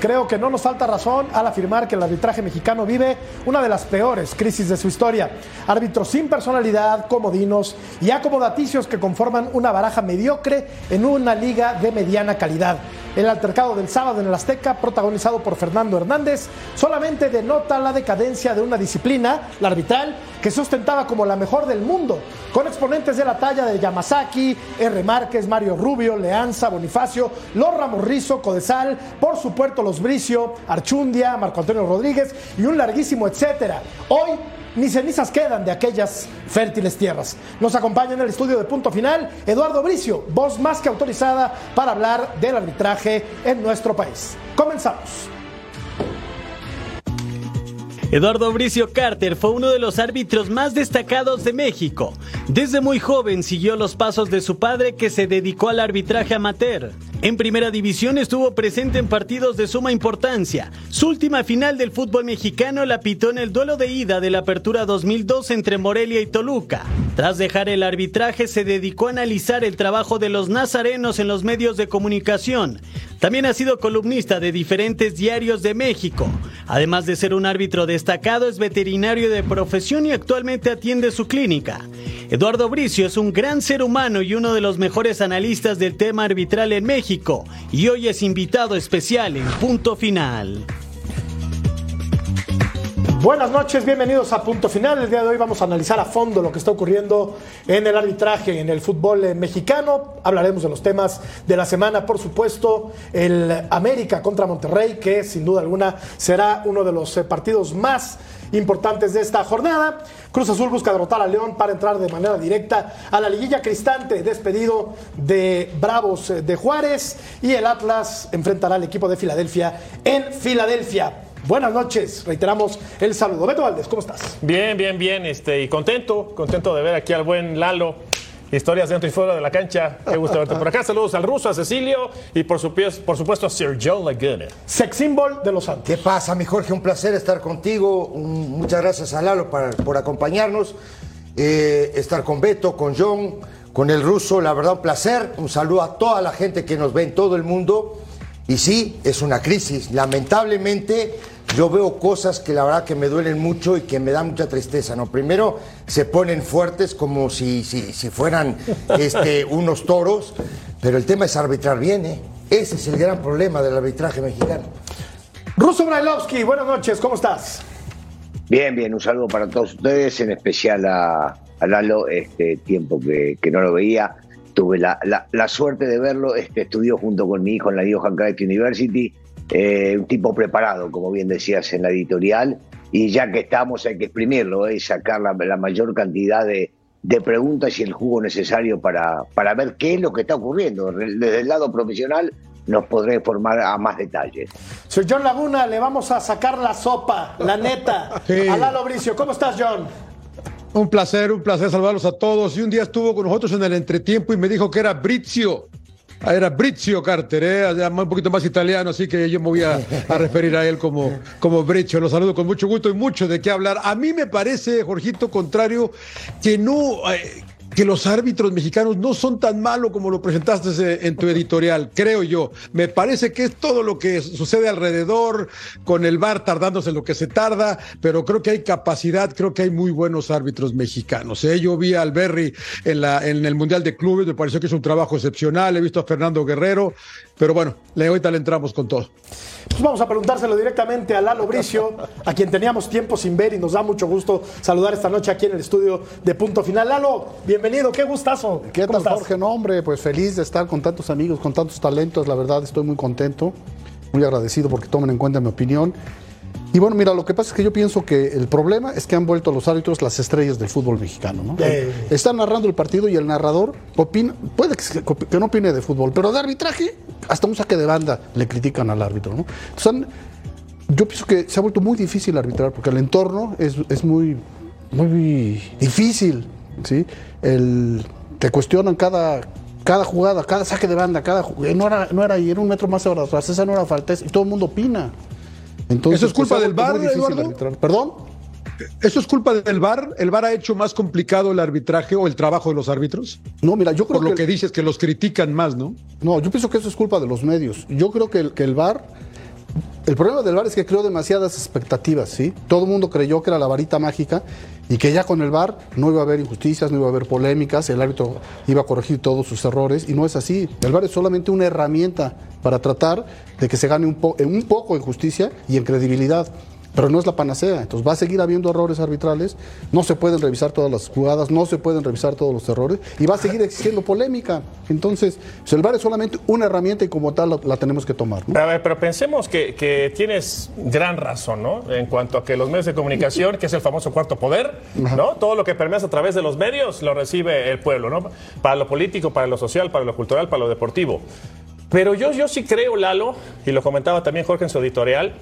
Creo que no nos falta razón al afirmar que el arbitraje mexicano vive una de las peores crisis de su historia. Árbitros sin personalidad, comodinos y acomodaticios que conforman una baraja mediocre en una liga de mediana calidad. El altercado del sábado en el Azteca, protagonizado por Fernando Hernández, solamente denota la decadencia de una disciplina, la arbitral, que se ostentaba como la mejor del mundo, con exponentes de la talla de Yamazaki, R. Márquez, Mario Rubio, Leanza, Bonifacio, Los Ramorrizo, Codesal, por supuesto Los Bricio, Archundia, Marco Antonio Rodríguez y un larguísimo etcétera. Hoy ni cenizas quedan de aquellas fértiles tierras. Nos acompaña en el estudio de punto final Eduardo Bricio, voz más que autorizada para hablar del arbitraje en nuestro país. Comenzamos. Eduardo Bricio Carter fue uno de los árbitros más destacados de México. Desde muy joven siguió los pasos de su padre que se dedicó al arbitraje amateur. En primera división estuvo presente en partidos de suma importancia. Su última final del fútbol mexicano la pitó en el duelo de ida de la Apertura 2002 entre Morelia y Toluca. Tras dejar el arbitraje se dedicó a analizar el trabajo de los nazarenos en los medios de comunicación. También ha sido columnista de diferentes diarios de México. Además de ser un árbitro destacado, es veterinario de profesión y actualmente atiende su clínica. Eduardo Bricio es un gran ser humano y uno de los mejores analistas del tema arbitral en México, y hoy es invitado especial en Punto Final. Buenas noches, bienvenidos a Punto Final. El día de hoy vamos a analizar a fondo lo que está ocurriendo en el arbitraje en el fútbol eh, mexicano. Hablaremos de los temas de la semana, por supuesto, el América contra Monterrey, que sin duda alguna será uno de los eh, partidos más importantes de esta jornada. Cruz Azul busca derrotar a León para entrar de manera directa a la liguilla cristante, despedido de Bravos eh, de Juárez y el Atlas enfrentará al equipo de Filadelfia en Filadelfia. Buenas noches, reiteramos el saludo. Beto Valdés, ¿cómo estás? Bien, bien, bien, este, y contento, contento de ver aquí al buen Lalo. Historias dentro y fuera de la cancha. Qué gusto verte por acá. Saludos al ruso, a Cecilio y por, supuesto, por supuesto a Sir Joe Laguna. Sex symbol de los Santos. ¿Qué pasa, mi Jorge? Un placer estar contigo. Un- muchas gracias a Lalo para- por acompañarnos. Eh, estar con Beto, con John, con el ruso, la verdad, un placer. Un saludo a toda la gente que nos ve en todo el mundo. Y sí, es una crisis. Lamentablemente, yo veo cosas que la verdad que me duelen mucho y que me dan mucha tristeza. ¿no? Primero, se ponen fuertes como si, si, si fueran este, unos toros, pero el tema es arbitrar bien. ¿eh? Ese es el gran problema del arbitraje mexicano. Ruso Brailovsky, buenas noches, ¿cómo estás? Bien, bien, un saludo para todos ustedes, en especial a, a Lalo, este tiempo que, que no lo veía. Tuve la, la- la suerte de verlo, este, estudió junto con mi hijo en la Johan Cruyff University, eh, un tipo preparado, como bien decías en la editorial, y ya que estamos hay que exprimirlo, y sacar la, la mayor cantidad de, de preguntas y el jugo necesario para, para ver qué es lo que está ocurriendo. Desde el lado profesional nos podré informar a más detalles. Sir John Laguna, le vamos a sacar la sopa, la neta, Sí. a Lalo Bricio. ¿Cómo estás, John? Un placer, un placer saludarlos a todos. Y un día estuvo con nosotros en el entretiempo y me dijo que era Brizio. Ah, Era Brizio Carter, ¿eh? Un poquito más italiano, así que yo me voy a, a referir a él como, como Brizio. Lo saludo con mucho gusto y mucho de qué hablar. A mí me parece, Jorgito, contrario, que no. eh, que los árbitros mexicanos no son tan malos como lo presentaste eh, en tu editorial, creo yo. Me parece que es todo lo que sucede alrededor, con el VAR tardándose lo que se tarda, pero creo que hay capacidad, creo que hay muy buenos árbitros mexicanos. ¿eh? Yo vi al Berry en, la, en el Mundial de Clubes, me pareció que es un trabajo excepcional, he visto a Fernando Guerrero, pero bueno, le- ahorita le entramos con todo. Pues vamos a preguntárselo directamente a Lalo Bricio, a quien teníamos tiempo sin ver y nos da mucho gusto saludar esta noche aquí en el estudio de Punto Final. Lalo, bienvenido, qué gustazo. ¿Qué ¿Cómo tal, estás? Jorge? No, hombre, pues feliz de estar con tantos amigos, con tantos talentos. La verdad, estoy muy contento, muy agradecido porque tomen en cuenta mi opinión. Y bueno, mira, lo que pasa es que yo pienso que el problema es que han vuelto los árbitros las estrellas del fútbol mexicano, ¿no? Eh. Están narrando el partido y el narrador opina, puede que, no opine de fútbol, pero de arbitraje, hasta un saque de banda le critican al árbitro, ¿no? Entonces, han- yo pienso que se ha vuelto muy difícil arbitrar porque el entorno es, es muy, muy difícil, ¿sí? El, te cuestionan cada, cada jugada, cada saque de banda, cada no era, no era ahí, era un metro más atrás, esa no era falta, y todo el mundo opina. Entonces, ¿Eso es culpa del VAR, Eduardo? arbitrar. ¿Perdón? ¿Eso es culpa del VAR? ¿El VAR ha hecho más complicado el arbitraje o el trabajo de los árbitros? No, mira, yo creo Por lo que, que dices que los critican más, ¿no? No, yo pienso que eso es culpa de los medios. Yo creo que el, que el VAR. El problema del VAR es que creó demasiadas expectativas, ¿sí? Todo el mundo creyó que era la varita mágica y que ya con el VAR no iba a haber injusticias, no iba a haber polémicas, el árbitro iba a corregir todos sus errores y no es así. El VAR es solamente una herramienta para tratar de que se gane un, en un poco en justicia y en credibilidad. Pero no es la panacea. Entonces va a seguir habiendo errores arbitrales, no se pueden revisar todas las jugadas, no se pueden revisar todos los errores y va a seguir existiendo polémica. Entonces, pues, el VAR es solamente una herramienta y como tal la, la tenemos que tomar. ¿no? A ver, pero pensemos que, que tienes gran razón, ¿no? En cuanto a que los medios de comunicación, que es el famoso cuarto poder, ¿no? Todo lo que permeas a través de los medios lo recibe el pueblo, ¿no? Para lo político, para lo social, para lo cultural, para lo deportivo. Pero yo, yo sí creo, Lalo, y lo comentaba también Jorge en su editorial,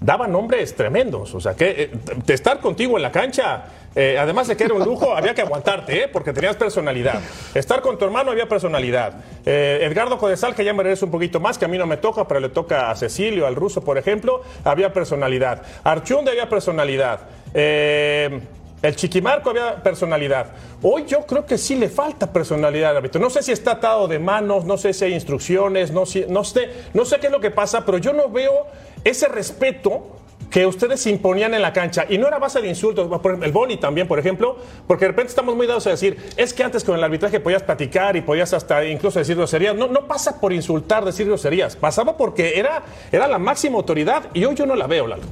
daba nombres tremendos. O sea, que eh, de estar contigo en la cancha, eh, además de que era un lujo, había que aguantarte, ¿eh? porque tenías personalidad. Estar con tu hermano había personalidad. Eh, Edgardo Codesal, que ya me merece un poquito más, que a mí no me toca, pero le toca a Cecilio, al ruso, por ejemplo, había personalidad. Archunde había personalidad. Eh, el Chiquimarco había personalidad. Hoy yo creo que sí le falta personalidad al árbitro. No sé si está atado de manos, no sé si hay instrucciones, no, sé, no sé qué es lo que pasa, pero yo no veo ese respeto que ustedes imponían en la cancha. Y no era base de insultos, el Boni también, por ejemplo, porque de repente estamos muy dados a decir, es que antes con el arbitraje podías platicar y podías hasta incluso decir groserías. No, no pasa por insultar, decir groserías. Pasaba porque era, era la máxima autoridad y hoy yo no la veo, Lalo.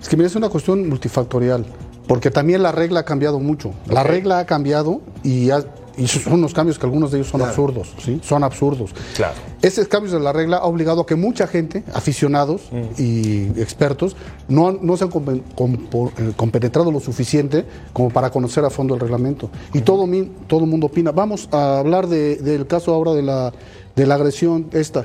Es que mira, es una cuestión multifactorial, porque también la regla ha cambiado mucho. La regla ha cambiado y, ha- y son unos cambios que algunos de ellos son absurdos, ¿sí? Son absurdos. Claro. Esos cambios de la regla ha obligado a que mucha gente, aficionados y expertos, no, no se han compen- eh, compenetrado lo suficiente como para conocer a fondo el reglamento. Y todo, mi- todo el mundo opina. Vamos a hablar de- del caso ahora de la, de la agresión esta.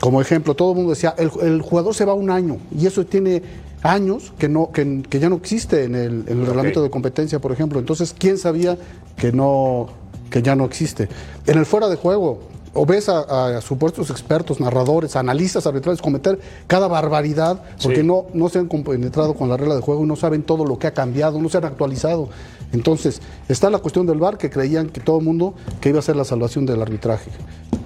Como ejemplo, todo el mundo decía, el, el jugador se va un año y eso tiene años que, no, que, que ya no existe en el, en el reglamento de competencia, por ejemplo. Entonces, ¿quién sabía que, no, que ya no existe? En el fuera de juego, o ves a, a supuestos expertos, narradores, analistas arbitrales cometer cada barbaridad porque Sí. no, no se han compenetrado con la regla de juego y no saben todo lo que ha cambiado, no se han actualizado. Entonces, está la cuestión del VAR que creían que todo el mundo que iba a ser la salvación del arbitraje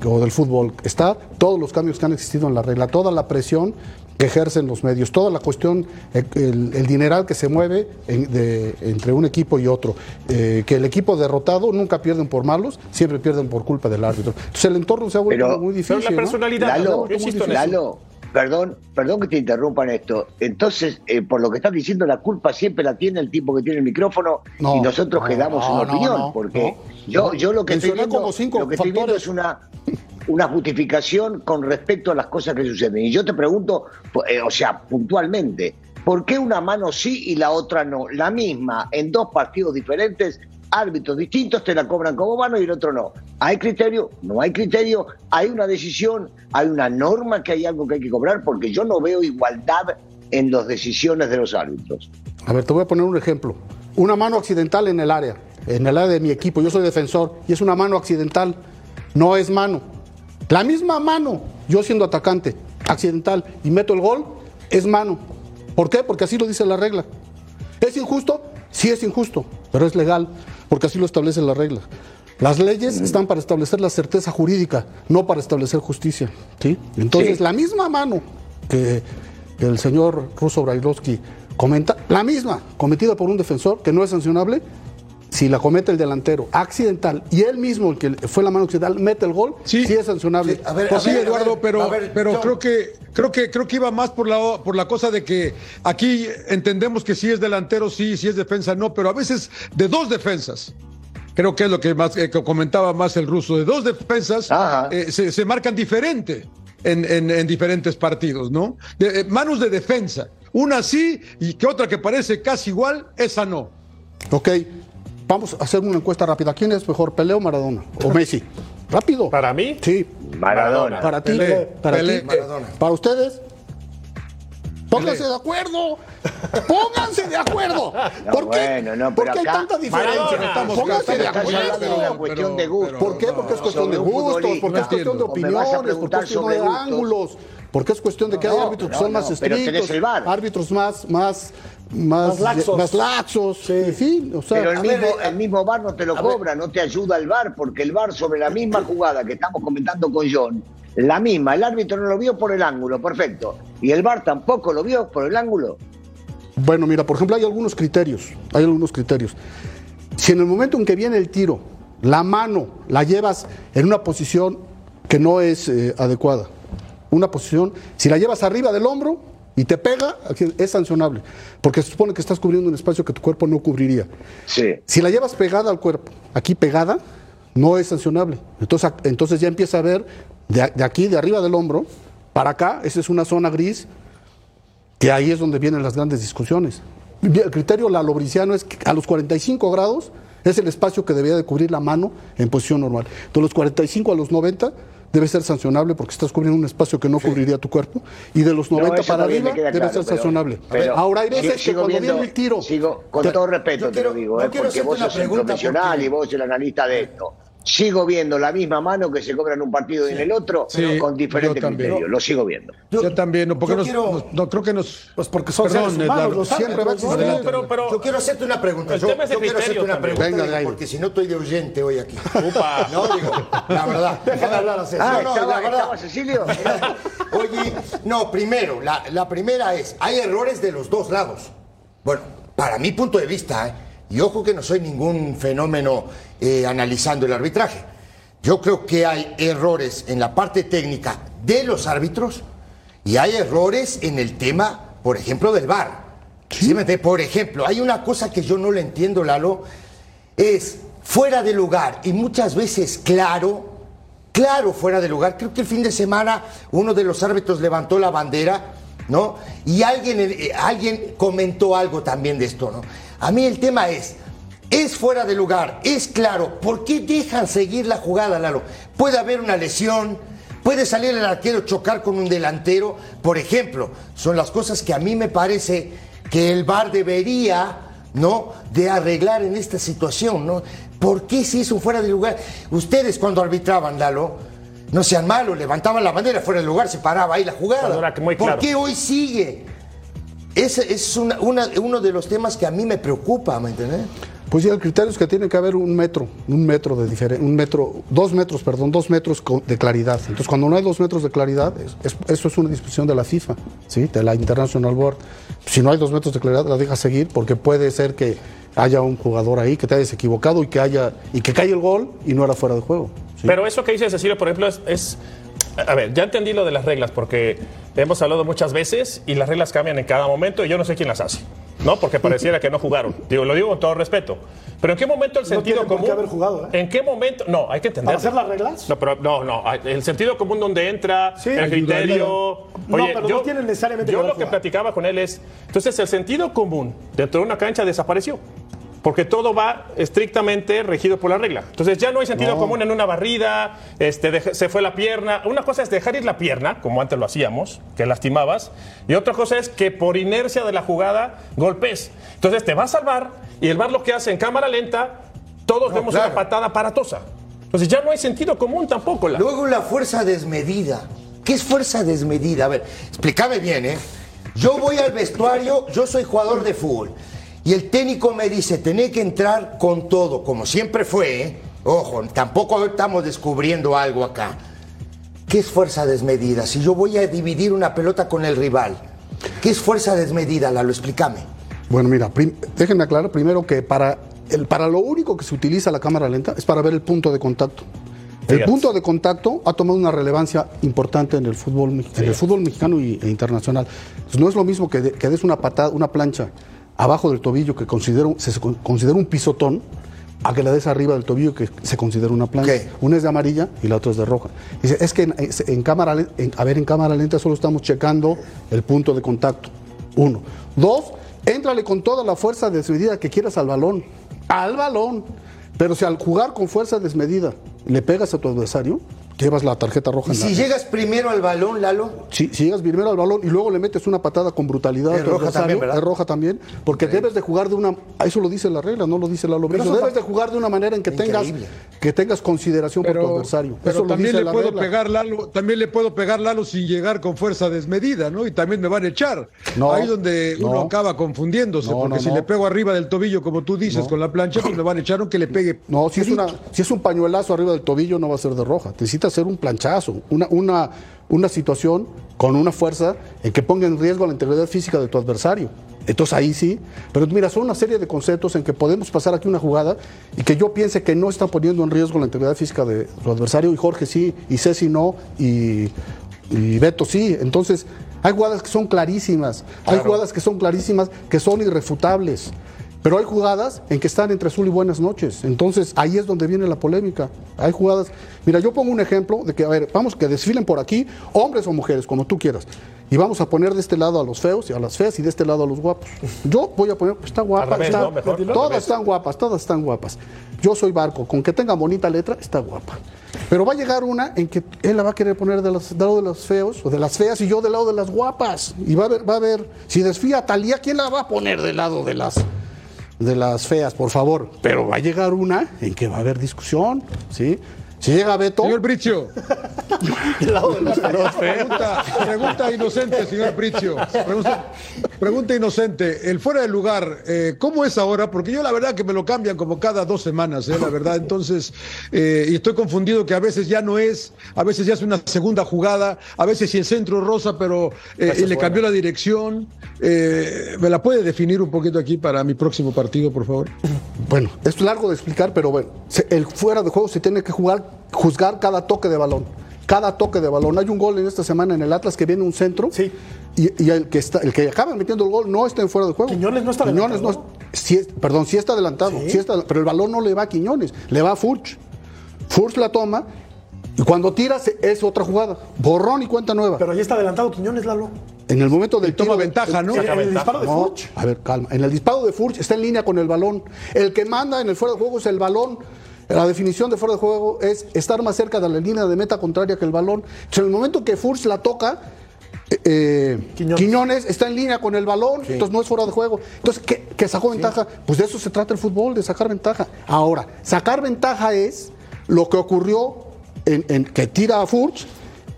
o del fútbol. Está todos los cambios que han existido en la regla, toda la presión que ejercen los medios, toda la cuestión, eh, el, el dineral que se mueve en- de- entre un equipo y otro, eh, que el equipo derrotado nunca pierden por malos, siempre pierden por culpa del árbitro. Entonces el entorno se ha vuelto Pero- muy Pero difícil. la ¿no? personalidad, Lalo, en eso. Lalo, perdón, perdón que te interrumpa en esto. Entonces, eh, por lo que estás diciendo, la culpa siempre la tiene el tipo que tiene el micrófono No, y nosotros no, que damos no, una opinión, porque yo, yo lo que estoy viendo, como cinco lo que estoy viendo es una una justificación con respecto a las cosas que suceden. Y yo te pregunto, eh, o sea, puntualmente, ¿por qué una mano sí y la otra no? La misma, en dos partidos diferentes, árbitros distintos te la cobran como mano y el otro no. ¿Hay criterio? No hay criterio. ¿Hay una decisión? ¿Hay una norma que hay algo que hay que cobrar? Porque yo no veo igualdad en las decisiones de los árbitros. A ver, te voy a poner un ejemplo. Una mano accidental en el área, en el área de mi equipo. Yo soy defensor y es una mano accidental. No es mano. La misma mano, yo siendo atacante, accidental, y meto el gol, es mano. ¿Por qué? Porque así lo dice la regla. ¿Es injusto? Sí es injusto, pero es legal, porque así lo establece la regla. Las leyes están para establecer la certeza jurídica, no para establecer justicia. ¿sí? Entonces, Sí. la misma mano que el señor Russo Brailovsky comenta, la misma, cometida por un defensor, que no es sancionable, si la comete el delantero accidental y él mismo, el que fue la mano accidental, mete el gol, sí, Sí. es sancionable. Sí, a ver, Pues sí, a ver, Eduardo, a ver, pero, a ver, pero creo que creo que creo que iba más por la por la cosa de que aquí entendemos que si es delantero sí, si es defensa no, pero a veces de dos defensas. Creo que es lo que más eh, que comentaba más el ruso. De dos defensas eh, se, se marcan diferente en, en- en diferentes partidos, ¿no? De- eh, manos de defensa. Una sí y que otra que parece casi igual, esa no. Ok, vamos a hacer una encuesta rápida. ¿Quién es mejor, Pelé o Maradona? ¿O Messi? Rápido. ¿Para mí? Sí, Maradona. para ti. Pelé, para Pelé, ti. Maradona. Para ustedes. Pónganse de acuerdo. Pónganse de acuerdo. No, ¿Por qué, bueno, no, ¿por qué hay acá- tanta diferencia? Maradona. Pónganse de una acuerdo. cuestión pero- de gusto. ¿Por qué? Porque es cuestión de gustos, porque es cuestión de opiniones, porque es cuestión de gustos. ángulos. porque es cuestión de que No, hay no, árbitros que son más estrictos, árbitros más, más, más, Más laxos. más laxos, en fin, o sea, Pero el a ver, mismo, eh, el mismo VAR no te lo ver. cobra, no te ayuda el VAR, porque el VAR sobre la misma jugada que estamos comentando con John, la misma, el árbitro no lo vio por el ángulo, perfecto. Y el VAR tampoco lo vio por el ángulo. Bueno, mira, por ejemplo, hay algunos criterios. Hay algunos criterios. Si en el momento en que viene el tiro, la mano la llevas en una posición que no es eh, adecuada, una posición, si la llevas arriba del hombro y te pega, es sancionable, porque se supone que estás cubriendo un espacio que tu cuerpo no cubriría. Sí. Si la llevas pegada al cuerpo, aquí pegada, no es sancionable. Entonces, entonces ya empieza a ver de, aquí, de arriba del hombro, para acá, esa es una zona gris, que ahí es donde vienen las grandes discusiones. El criterio lalobriciano es que a los 45 grados es el espacio que debería de cubrir la mano en posición normal. De los 45 a los 90 debe ser sancionable porque estás cubriendo un espacio que no cubriría tu cuerpo. Y de los 90 eso para arriba debe claro, ser sancionable. pero Ahora hay veces que cuando viendo- viene el tiro... Sigo, con te- todo respeto te lo digo, eh, porque vos sos el profesional porque- y vos el analista de esto. Sigo viendo la misma mano que se cobra en un partido y en el otro, Sí, con diferente yo también. criterio. Lo sigo viendo. Yo, también, no, porque yo nos, quiero- nos- no, creo que nos... Pues porque son Perdón, seres humanos, Eduardo. los Siempre va a. Pero, pero, Yo quiero hacerte una pregunta. Yo, quiero hacerte una pregunta, Venga, digo, porque si no estoy de oyente hoy aquí. Upa. No, digo, la verdad. Deja de hablar así. Ah, No, no, estaba, la verdad. estaba Cecilio. Oye, no, primero, la, la primera es, hay errores de los dos lados. Bueno, para mi punto de vista, ¿eh? Y ojo que no soy ningún fenómeno eh, analizando el arbitraje, yo creo que hay errores en la parte técnica de los árbitros y hay errores en el tema, por ejemplo, del VAR. ¿Sí? Por ejemplo, hay una cosa que yo no le entiendo, Lalo, es fuera de lugar y muchas veces claro, claro fuera de lugar. Creo que el fin de semana uno de los árbitros levantó la bandera, ¿no? Y alguien, eh, alguien comentó algo también de esto, ¿no? A mí el tema es, es fuera de lugar, es claro, ¿por qué dejan seguir la jugada, Lalo? Puede haber una lesión, puede salir el arquero chocar con un delantero, por ejemplo, son las cosas que a mí me parece que el VAR debería ¿no? De arreglar en esta situación, ¿no? ¿Por qué si eso fuera de lugar? Ustedes cuando arbitraban, Lalo, no sean malos, levantaban la bandera fuera de lugar, se paraba ahí la jugada. claro. ¿Por qué hoy sigue? Ese es una- una- uno de los temas que a mí me preocupa, ¿me entiendes? Pues sí, el criterio es que tiene que haber un metro, un metro de diferencia, un metro, dos metros, perdón, dos metros de claridad. Entonces, cuando no hay dos metros de claridad, es- es- eso es una disposición de la FIFA, ¿sí? de la International Board. Si no hay dos metros de claridad, la deja seguir porque puede ser que haya un jugador ahí que te hayas equivocado y que haya y que caiga el gol y no era fuera de juego. ¿sí? Pero eso que dice Cecilio, por ejemplo, es, es- A ver, ya entendí lo de las reglas, porque hemos hablado muchas veces y las reglas cambian en cada momento y yo no sé quién las hace. ¿No? Porque pareciera que no jugaron. Digo, lo digo con todo respeto. Pero ¿en qué momento el No sentido por común. qué haber jugado, ¿eh? ¿En qué momento? No, hay que entender. ¿Para hacer las reglas? No, pero no, no. El sentido común donde entra, Sí. el criterio. No, pero no tienen necesariamente Yo que haber lo que platicaba con él es. Entonces, el sentido común dentro de una cancha desapareció. Porque todo va estrictamente regido por la regla. Entonces ya no hay sentido común en una barrida, este, se fue la pierna. Una cosa es dejar ir la pierna, como antes lo hacíamos, que lastimabas. Y otra cosa es que por inercia de la jugada golpes. Entonces te va a salvar y el bar lo que hace en cámara lenta, todos No, vemos claro. una patada aparatosa. Entonces ya no hay sentido común tampoco. La... Luego la fuerza desmedida. ¿Qué es fuerza desmedida? A ver, explícame bien, ¿eh? Yo voy al vestuario, yo soy jugador de fútbol. Y el técnico me dice, tenés que entrar con todo, como siempre fue, ¿eh? Ojo, tampoco estamos descubriendo algo acá. ¿Qué es fuerza desmedida? Si yo voy a dividir una pelota con el rival, ¿qué es fuerza desmedida? Lalo, explícame. Bueno, mira, déjenme aclarar primero que para, el, para lo único que se utiliza la cámara lenta es para ver el punto de contacto. El Fíjate. punto de contacto ha tomado una relevancia importante en el fútbol, me- en el fútbol mexicano y, e internacional. Pues no es lo mismo que, de- que des una patada, una plancha abajo del tobillo que considero, se, se con- considera un pisotón, a que la des arriba del tobillo que se considera una plancha. Una es de amarilla y la otra es de roja. Dice, es que en, cámara, en- a ver, en cámara lenta solo estamos checando el punto de contacto. Uno. Dos, éntrale con toda la fuerza desmedida que quieras al balón. Al balón. Pero si al jugar con fuerza desmedida le pegas a tu adversario, llevas la tarjeta roja. Y en la- si llegas primero al balón, Lalo, si, si llegas primero al balón y luego le metes una patada con brutalidad Es roja también, ¿verdad? es roja también, porque debes de jugar de una, eso lo dice la regla, no lo dice la Bricio, debes pa- de jugar de una manera en que tengas, que tengas consideración por tu adversario. pero eso lo también dice le la puedo regla. pegar Lalo, también le puedo pegar Lalo sin llegar con fuerza desmedida, ¿no? Y también me van a echar. No, Ahí donde uno no. acaba confundiéndose, No, porque no, si no. le pego arriba del tobillo, como tú dices, con la plancha, pues me van a echar aunque le pegue. No, si es, una, si es un pañuelazo arriba del tobillo no va a ser de roja. Necesita ser un planchazo, una, una, una situación con una fuerza en que ponga en riesgo la integridad física de tu adversario. Entonces ahí sí. Pero mira, son una serie de conceptos en que podemos pasar aquí una jugada y que yo piense que no está poniendo en riesgo la integridad física de tu adversario y Jorge sí, y Ceci no, y, y Beto sí. Entonces hay jugadas que son clarísimas, hay jugadas que son clarísimas, que son irrefutables. Pero hay jugadas en que están entre azul y buenas noches. Entonces, ahí es donde viene la polémica. Hay jugadas. Mira, yo pongo un ejemplo de que, a ver, vamos que desfilen por aquí, hombres o mujeres, como tú quieras. Y vamos a poner de este lado a los feos y a las feas y de este lado a los guapos. Yo voy a poner, pues, está guapa, Al revés, está- ¿no? Mejor, al todas están guapas, todas están guapas. Yo soy barco, con que tenga bonita letra, está guapa. Pero va a llegar una en que él la va a querer poner de del lado de los feos o de las feas y yo del lado de las guapas. Y va a ver, va a ver, si desfía a Talía, ¿quién la va a poner del lado de las de las feas, por favor? Pero va a llegar una en que va a haber discusión, ¿sí? Si llega Beto, Señor Bricio, pregunta, pregunta inocente, señor Bricio. Pregunta, pregunta inocente. El fuera de lugar, eh, ¿cómo es ahora? Porque yo la verdad que me lo cambian como cada dos semanas, eh, la verdad. Entonces, eh, y estoy confundido que a veces ya no es, a veces ya es una segunda jugada, a veces si el centro rosa, pero eh, y le cambió la dirección. Eh, ¿Me la puede definir un poquito aquí para mi próximo partido, por favor? Bueno, es largo de explicar, pero bueno, el fuera de juego se tiene que jugar, juzgar cada toque de balón. Cada toque de balón. Hay un gol en esta semana en el Atlas que viene un centro. Sí. Y, y el que está, el que acaba metiendo el gol no está en fuera de juego. Quiñones no está Quiñones no adelantado. sí es- perdón, sí está adelantado. sí está- pero el balón no le va a Quiñones, le va a Furch. Furch la toma y cuando tira se- es otra jugada. Borrón y cuenta nueva. Pero ahí está adelantado Quiñones, Lalo. en el momento del toma tiro- ventaja, ¿no? El ventaja. disparo de no, Furch. a ver, calma. En el disparo de Furch está en línea con el balón. El que manda en el fuera de juego es el balón. La definición de fuera de juego es estar más cerca de la línea de meta contraria que el balón. Entonces, en el momento que Furch la toca, eh, eh, Quiñones. Quiñones. está en línea con el balón, entonces no es fuera de juego. Entonces, ¿qué, qué sacó ventaja? Pues de eso se trata el fútbol, de sacar ventaja. Ahora, sacar ventaja es lo que ocurrió en, en que tira a Furch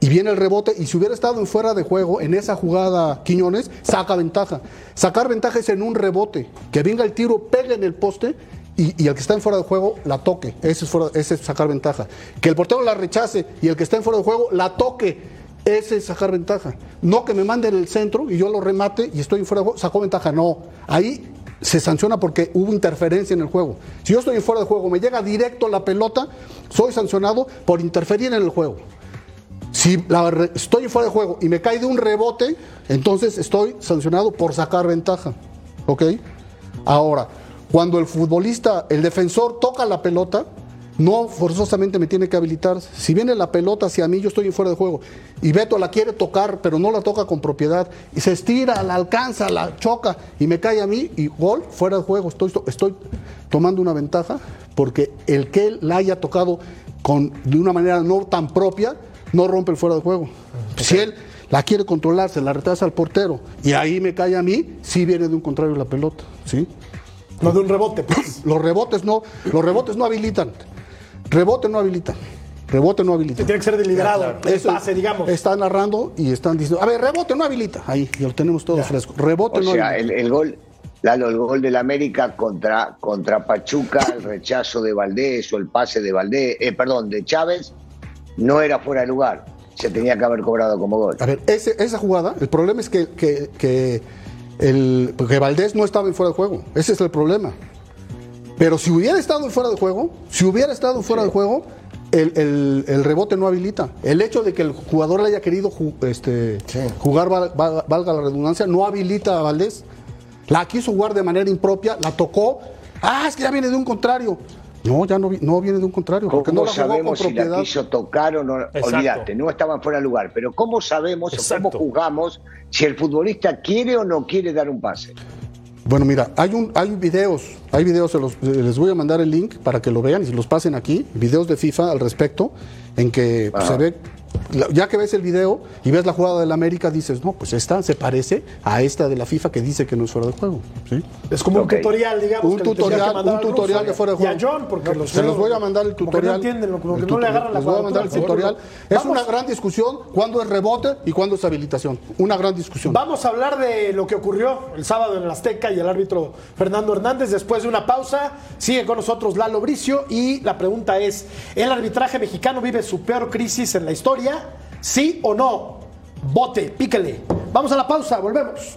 y viene el rebote y si hubiera estado en fuera de juego en esa jugada Quiñones, saca ventaja. Sacar ventaja es en un rebote, que venga el tiro, pegue en el poste y, el que está en fuera de juego la toque. Ese es, sacar ventaja. Que el portero la rechace y el que está en fuera de juego la toque. Ese es sacar ventaja. No que me manden el centro y yo lo remate y estoy en fuera de juego, sacó ventaja. No. Ahí se sanciona porque hubo interferencia en el juego. Si yo estoy en fuera de juego, me llega directo la pelota, soy sancionado por interferir en el juego. Si la estoy fuera de juego y me cae de un rebote, entonces estoy sancionado por sacar ventaja. ¿Ok? Ahora, cuando el futbolista, el defensor toca la pelota, no forzosamente me tiene que habilitar. Si viene la pelota hacia mí, yo estoy en fuera de juego. Y Beto la quiere tocar, pero no la toca con propiedad. Y se estira, la alcanza, la choca y me cae a mí y gol, fuera de juego. Estoy, estoy tomando una ventaja porque el que la haya tocado con, de una manera no tan propia, no rompe el fuera de juego. Si él la quiere controlar, se la retrasa al portero y ahí me cae a mí, sí viene de un contrario la pelota. ¿sí? No de un rebote, pues. Los rebotes no, los rebotes no habilitan. Rebote no habilita. Rebote no habilita. Tiene que ser deliberado. El Eso pase, digamos. Está narrando y están diciendo, a ver, rebote no habilita. Ahí, ya lo tenemos todo fresco. Rebote O no sea, habilita. el, el gol, Lalo, el gol del América contra, contra Pachuca, el rechazo de Valdés o el pase de Valdés, eh, perdón, de Chávez, no era fuera de lugar. Se tenía que haber cobrado como gol. A ver, ese- esa jugada, el problema es que, que, que el, porque Valdés no estaba en fuera de juego. Ese es el problema. Pero si hubiera estado en fuera de juego, si hubiera estado en fuera de juego, el, el- el rebote no habilita. El hecho de que el jugador le haya querido ju- este, jugar, val- val- valga la redundancia, no habilita a Valdés. La quiso jugar de manera impropia, la tocó. Ah, es que ya viene de un contrario. No, ya no, no viene de un contrario, porque no ¿Cómo la con sabemos si la quiso tocar o no? Olvídate, no estaban fuera de lugar. Pero ¿cómo sabemos o cómo juzgamos si el futbolista quiere o no quiere dar un pase? Bueno, mira, hay un, hay videos, hay videos, se los- les voy a mandar el link para que lo vean y se los pasen aquí, videos de FIFA al respecto, en que pues, se ve ya que ves el video y ves la jugada del América, dices, no, pues esta se parece a esta de la FIFA que dice que no es fuera de juego. ¿sí? Es como un tutorial, digamos. Un que tutorial- que un al ruso tutorial y- de fuera de Y a juego. John, porque los Se los voy a mandar el tutorial. no entienden, como que no le agarran la Les voy a mandar el tutorial. Es Vamos- una gran discusión cuándo es rebote y cuándo es habilitación. Una gran discusión. Vamos a hablar de lo que ocurrió el sábado en el Azteca y el árbitro Fernando Hernández. Después de una pausa, sigue con nosotros Lalo Bricio y la pregunta es, ¿el arbitraje mexicano vive su peor crisis en la historia? ¿Sí o no? Bote, píquele. Vamos a la pausa, volvemos.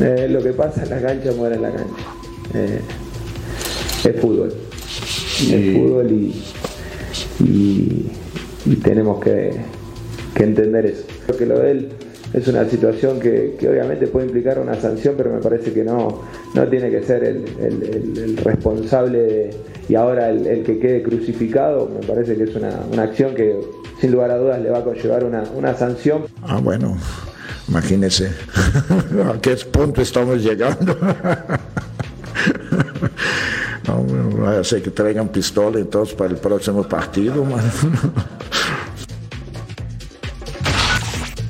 Eh, lo que pasa en la cancha muere en la cancha. Eh, es fútbol. Es fútbol y, y- y tenemos que, que entender eso. Lo que lo de él es una situación que, que obviamente puede implicar una sanción, pero me parece que no, no tiene que ser el, el- responsable de- y ahora el, que quede crucificado. Me parece que es una, una acción que sin lugar a dudas le va a conllevar una, una sanción. Ah, bueno, imagínese a qué punto estamos llegando. No, ser que traigan pistola entonces para el próximo partido, mano.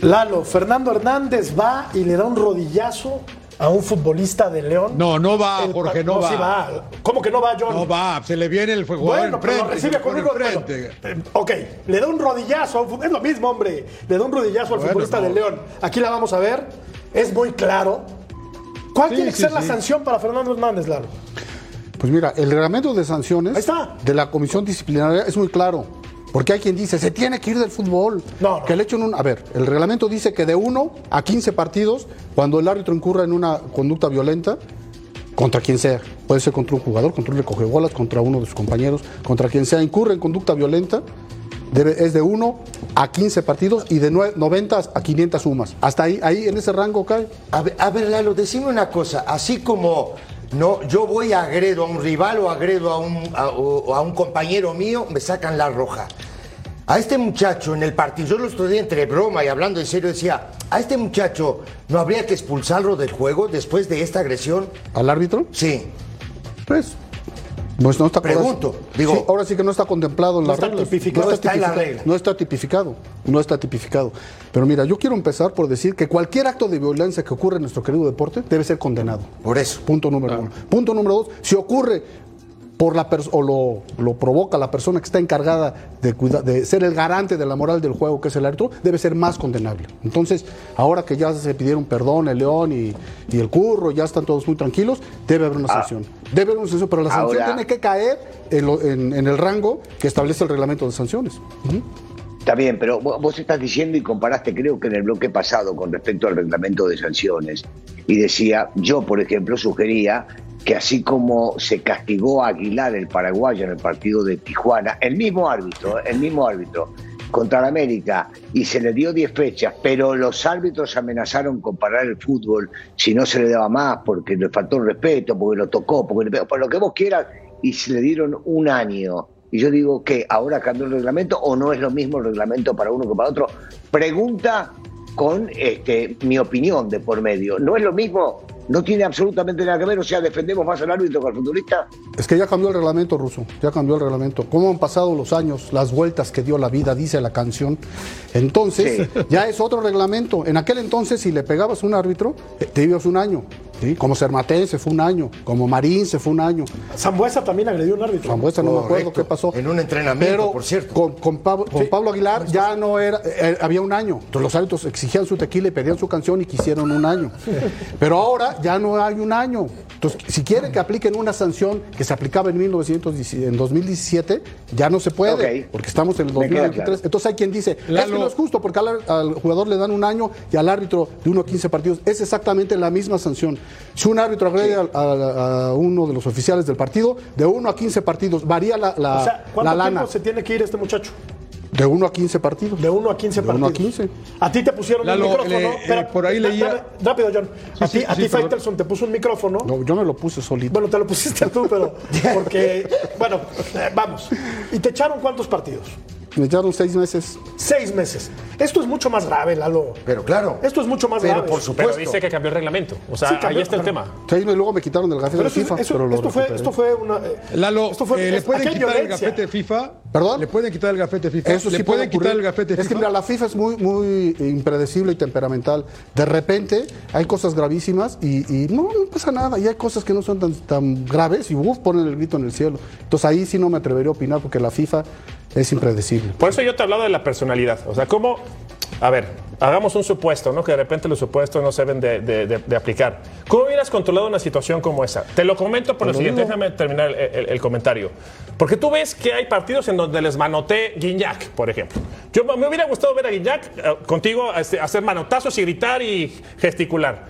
Lalo, Fernando Hernández va y le da un rodillazo a un futbolista de León. No, no va, El Jorge, no va. sí va. ¿Cómo que no va, John? No va, se le viene el jugador Bueno, pero lo recibe con un rodillazo. enfrente. ok, le da un rodillazo. a un fut- Es lo mismo, hombre. Le da un rodillazo al Bueno, futbolista no. de León. Aquí la vamos a ver. Es muy claro. ¿Cuál Sí, tiene que sí, ser la sanción para Fernando Hernández, Lalo? Pues mira, el reglamento de sanciones Ahí está. de la comisión disciplinaria es muy claro. Porque hay quien dice, se tiene que ir del fútbol. No, no. Que le echen un. A ver, el reglamento dice que de 1 a 15 partidos, cuando el árbitro incurra en una conducta violenta, contra quien sea, puede ser contra un jugador, contra un recogebolas, contra uno de sus compañeros, contra quien sea, incurre en conducta violenta, debe- es de 1 a 15 partidos y de nue- 90 a 500 sumas. Hasta ahí, ahí en ese rango cae. A ver, a ver, Lalo, decime una cosa. Así como no, yo voy a agredo a un rival o agredo a un, a, o- a un compañero mío, me sacan la roja. A este muchacho en el partido, yo lo estudié entre broma y hablando en serio, decía, a este muchacho no habría que expulsarlo del juego después de esta agresión. ¿Al árbitro? Sí. Pues. Pues no está Pregunto, digo- Sí, ahora sí que no está contemplado en No las está reglas. tipificado. No está en la tipificado. regla. No está tipificado. No está tipificado. Pero mira, yo quiero empezar por decir que cualquier acto de violencia que ocurre en nuestro querido deporte debe ser condenado. Por eso. Punto número uno. Punto número dos, si ocurre por la o lo, lo provoca la persona que está encargada de, de ser el garante de la moral del juego, que es el árbitro, debe ser más condenable. Entonces, ahora que ya se pidieron perdón el León y, y el Curro, ya están todos muy tranquilos, debe haber una sanción. Debe haber una sanción, pero la sanción Ahora- tiene que caer en, lo- en- en el rango que establece el reglamento de sanciones. Está bien, pero vo- vos estás diciendo y comparaste, creo que en el bloque pasado, con respecto al reglamento de sanciones, y decía, yo, por ejemplo, sugería que así como se castigó a Aguilar, el paraguayo, en el partido de Tijuana, el mismo árbitro, el mismo árbitro, contra la América, y se le dio 10 fechas, pero los árbitros amenazaron con parar el fútbol si no se le daba más, porque le faltó el respeto, porque lo tocó, porque le por lo que vos quieras, y se le dieron un año. Y yo digo que ahora cambió el reglamento o no es lo mismo el reglamento para uno que para otro. Pregunta con este, mi opinión de por medio. ¿No es lo mismo? ¿No tiene absolutamente nada que ver? O sea, defendemos más al árbitro que al futbolista. Es que ya cambió el reglamento ruso, ya cambió el reglamento. ¿Cómo han pasado los años, las vueltas que dio la vida, dice la canción? Entonces, Sí. ya es otro reglamento. En aquel entonces, si le pegabas a un árbitro, eh, te ibas un año. ¿Sí? Como Sermaten se fue un año, como Marín se fue un año. Zambuesa también agredió a un árbitro. Zambuesa no me acuerdo qué pasó. En un entrenamiento, Pero por cierto. Con, con Pablo, con Pablo Aguilar ya no era, eh, había un año. Entonces los árbitros exigían su tequila y pedían su canción y quisieron un año. Pero ahora ya no hay un año. Entonces, si quieren que apliquen una sanción que se aplicaba en, 1917 en 2017, ya no se puede, porque estamos en el Me queda 2023. claro. Entonces hay quien dice, es que Lalo- no es justo, porque al, al jugador le dan un año y al árbitro de 1 a 15 partidos. Es exactamente la misma sanción. Si un árbitro agrede al- a, a uno de los oficiales del partido, de 1 a 15 partidos, varía la, la, O sea, ¿cuánto la tiempo lana. se tiene que ir este muchacho? De 1 a 15 partidos. De 1 a 15 De partidos. 1 a 15. A ti te pusieron Lalo, un micrófono. le- eh, por ahí leía- dame- rápido, John. a Sí, ti, sí, a sí, ti. Faitelson te puso un micrófono. No, yo me lo puse solito. Bueno, te lo pusiste tú, pero porque, bueno, eh, vamos. ¿Y te echaron cuántos partidos? Me echaron seis meses. Seis meses. Esto es mucho más grave, Lalo. Pero claro. Esto es mucho más Pero grave. por Pero supuesto. dice que cambió el reglamento. O sea, Sí, ahí cambió, está el pero- tema. Seis meses luego me quitaron del gafete Pero de FIFA. eso- pero lo esto, fue, esto fue una. eh, Lalo, esto fue- eh, ¿le pueden quitar el gafete FIFA? ¿Perdón? ¿Le pueden quitar el gafete FIFA? Eso sí ¿Le puede pueden quitar el gafete Es que FIFA? mira, la FIFA es muy, muy impredecible y temperamental. De repente hay cosas gravísimas y, y no, no pasa nada. Y hay cosas que no son tan, tan graves y uf, ponen el grito en el cielo. Entonces ahí sí no me atrevería a opinar porque la FIFA es impredecible. Por eso yo te he hablado de la personalidad. O sea, cómo. A ver, hagamos un supuesto, ¿no? Que de repente los supuestos no se deben de, de- de- de aplicar. ¿Cómo hubieras controlado una situación como esa? Te lo comento por lo, siguiente, digo. déjame terminar el, el- el comentario. Porque tú ves que hay partidos en donde les manoté Guiñac, por ejemplo. Yo me hubiera gustado ver a Guiñac eh, contigo este, hacer manotazos y gritar y gesticular.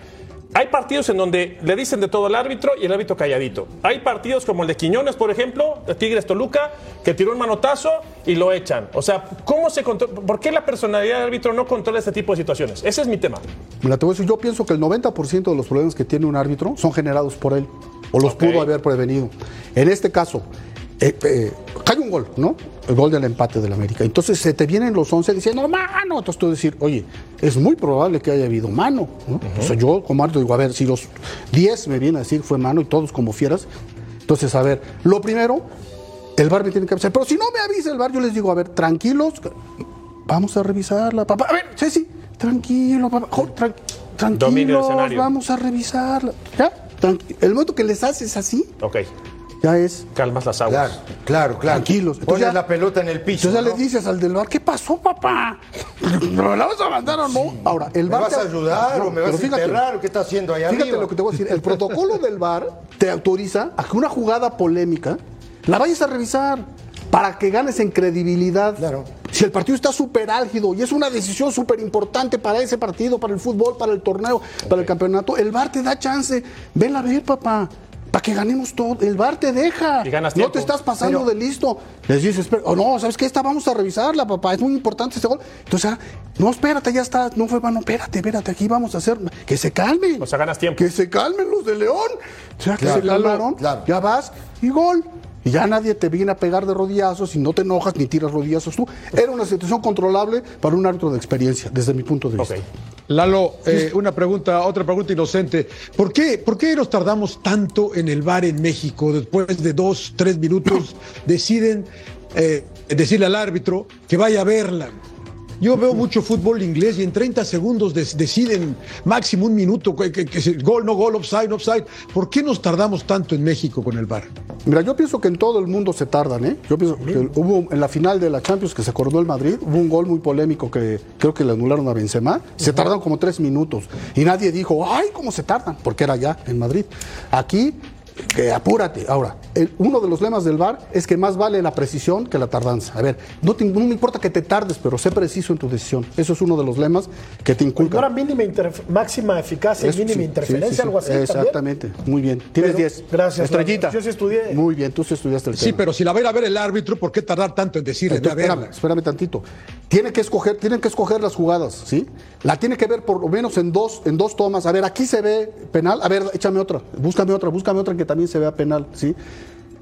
Hay partidos en donde le dicen de todo al árbitro y el árbitro calladito. Hay partidos como el de Quiñones, por ejemplo, de Tigres Toluca, que tiró un manotazo y lo echan. O sea, ¿cómo se controla? ¿Por qué la personalidad del árbitro no controla este tipo de situaciones? Ese es mi tema. Mira, te voy a decir, yo pienso que el 90% de los problemas que tiene un árbitro son generados por él o los pudo haber prevenido. En este caso, eh, eh, cae un gol, ¿no? El gol del empate del América. Entonces se te vienen los 11 diciendo, mano. Entonces tú decir, oye, es muy probable que haya habido mano. ¿no? O sea, yo como árbitro digo, a ver, si los 10 me vienen a decir fue mano y todos como fieras, entonces, a ver, lo primero, el bar me tiene que avisar. Pero si no me avisa el bar, yo les digo, a ver, tranquilos, vamos a revisarla, papá. A ver, Ceci, tranquilo, papá. jo, del tranquilos, vamos a revisarla. ¿Ya? Tranqui- El momento que les haces así, Ok, ya es calmas las aguas. Claro, claro, claro. Tranquilos. Pones Entonces ya- la pelota en el piso. Entonces ya le dices al del bar, ¿qué pasó, papá? ¿Me la vas a mandar o no? Ahora, el ¿Me bar. vas te- a ayudar No, o me vas a enterrar o qué está haciendo allá Fíjate arriba? lo que te voy a decir. El protocolo del bar te autoriza a que una jugada polémica la vayas a revisar para que ganes en credibilidad. Claro. Si el partido está súper álgido y es una decisión súper importante para ese partido, para el fútbol, para el torneo, para el campeonato, el bar te da chance. Ven a ver, papá. Para que ganemos todo. El bar te deja. Y ganas no te estás pasando Pero- de listo. Les dices, "Espera, oh, no, ¿sabes qué? Esta vamos a revisarla, papá. Es muy importante este gol. Entonces, ah, no, espérate, ya está. No fue mano. Espérate, espérate. Aquí vamos a hacer. Que se calmen. O sea, ganas tiempo. Que se calmen los de León. O sea, que Claro, se calmaron. claro. Ya vas y gol. Y ya nadie te viene a pegar de rodillazos y no te enojas ni tiras rodillazos tú. Era una situación controlable para un árbitro de experiencia, desde mi punto de vista. Ok. Lalo, eh, una pregunta, otra pregunta inocente. ¿Por qué, ¿Por qué nos tardamos tanto en el bar en México? Después de dos, tres minutos deciden eh, decirle al árbitro que vaya a verla. Yo veo mucho fútbol inglés y en 30 segundos deciden máximo un minuto que, que- gol, no gol, offside, no offside. ¿Por qué nos tardamos tanto en México con el bar? Mira, yo pienso que en todo el mundo se tardan, ¿eh? Yo pienso que hubo en la final de la Champions que se acordó el Madrid, hubo un gol muy polémico que creo que le anularon a Benzema. Se tardaron como tres minutos y nadie dijo, ay, cómo se tardan, porque era ya en Madrid. Aquí, que apúrate. Ahora, el- uno de los lemas del VAR es que más vale la precisión que la tardanza. A ver, no, te- no me importa que te tardes, pero sé preciso en tu decisión. Eso es uno de los lemas que te ¿No inculcan. era mínima máxima eficacia y mínima sí, interferencia, sí, sí, algo sí. así? también? Exactamente, muy bien. Tienes Pero- 10. gracias, Estrellita. Yo sí estudié. Muy bien, tú sí estudiaste el Sí, tema. pero si la va a ir a ver el árbitro, ¿por qué tardar tanto en decirle? Entonces, espérame, espérame tantito. Tiene que escoger, tienen que escoger las jugadas, ¿sí? La tiene que ver por lo menos en dos, en dos tomas. A ver, aquí se ve penal. A ver, échame otra. Búscame otra, búscame otra que también se vea penal, ¿sí?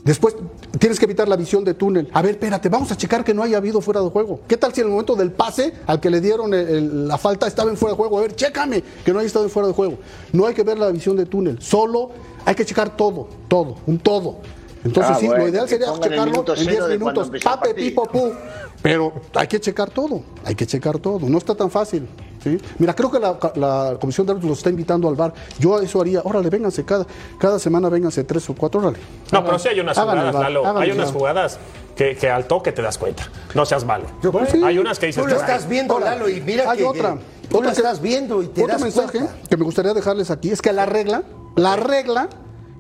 Después tienes que evitar la visión de túnel. A ver, espérate, vamos a checar que no haya habido fuera de juego. ¿Qué tal si en el momento del pase al que le dieron el- el- la falta estaba en fuera de juego? A ver, chécame que no haya estado en fuera de juego. No hay que ver la visión de túnel. Solo hay que checar todo, todo, un todo. Entonces, Ah, sí, bueno, lo ideal sería checarlo en 10 cero de cuando minutos. Pape, pipo, pu. Pero hay que checar todo, hay que checar todo. No está tan fácil. ¿Sí? Mira, creo que la, la Comisión de Árbitros los está invitando al bar. Yo eso haría, órale, vénganse cada, cada semana, vénganse tres o cuatro, órale. No, pero sí hay unas Hagan el jugadas, Lalo. Hay unas jugadas que, que al toque te das cuenta. No seas malo. Yo- pues sí. Hay unas que dices. Tú lo "Ay, estás viendo, Lalo, y mira hay que, otra. que tú Otra estás viendo y te Otro das mensaje cuenta. que me gustaría dejarles aquí es que la regla, la regla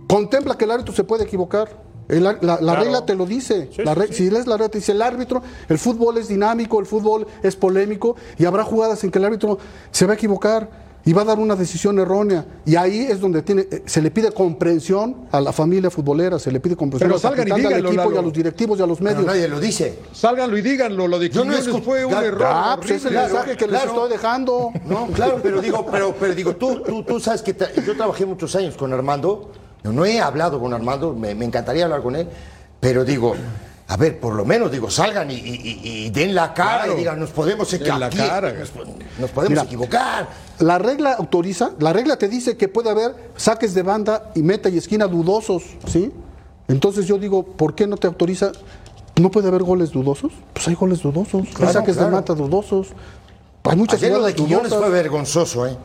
contempla que el árbitro se puede equivocar. El ar- la la Claro. regla te lo dice. Sí, La sí. Si lees la regla, te dice el árbitro, el fútbol es dinámico, el fútbol es polémico y habrá jugadas en que el árbitro se va a equivocar y va a dar una decisión errónea. Y ahí es donde tiene, eh, se le pide comprensión a la familia futbolera, se le pide comprensión Pero al salgan y capitán, al díganlo, equipo y a los directivos y a los Pero medios. nadie lo dice. Sálganlo y díganlo, lo de Yo no escucho- fue un error. Ah, pues es el mensaje que les Claro. estoy dejando. No, claro, pero digo, pero, pero digo, tú, tú, tú sabes que tra- yo trabajé muchos años con Armando. Yo no he hablado con Armando, me, me encantaría hablar con él, pero digo, a ver, por lo menos, digo, salgan y, y- y- y den la cara Claro. y digan, nos podemos equivocar. Nos, nos podemos Mira, equivocar. La regla autoriza, la regla te dice que puede haber saques de banda y meta y esquina dudosos, ¿sí? Entonces yo digo, ¿por qué no te autoriza? ¿No puede haber goles dudosos? Pues hay goles dudosos, hay saques claro. de mata dudosos. Hay muchas Ayer lo de Quiñones dudosas. fue vergonzoso, ¿eh?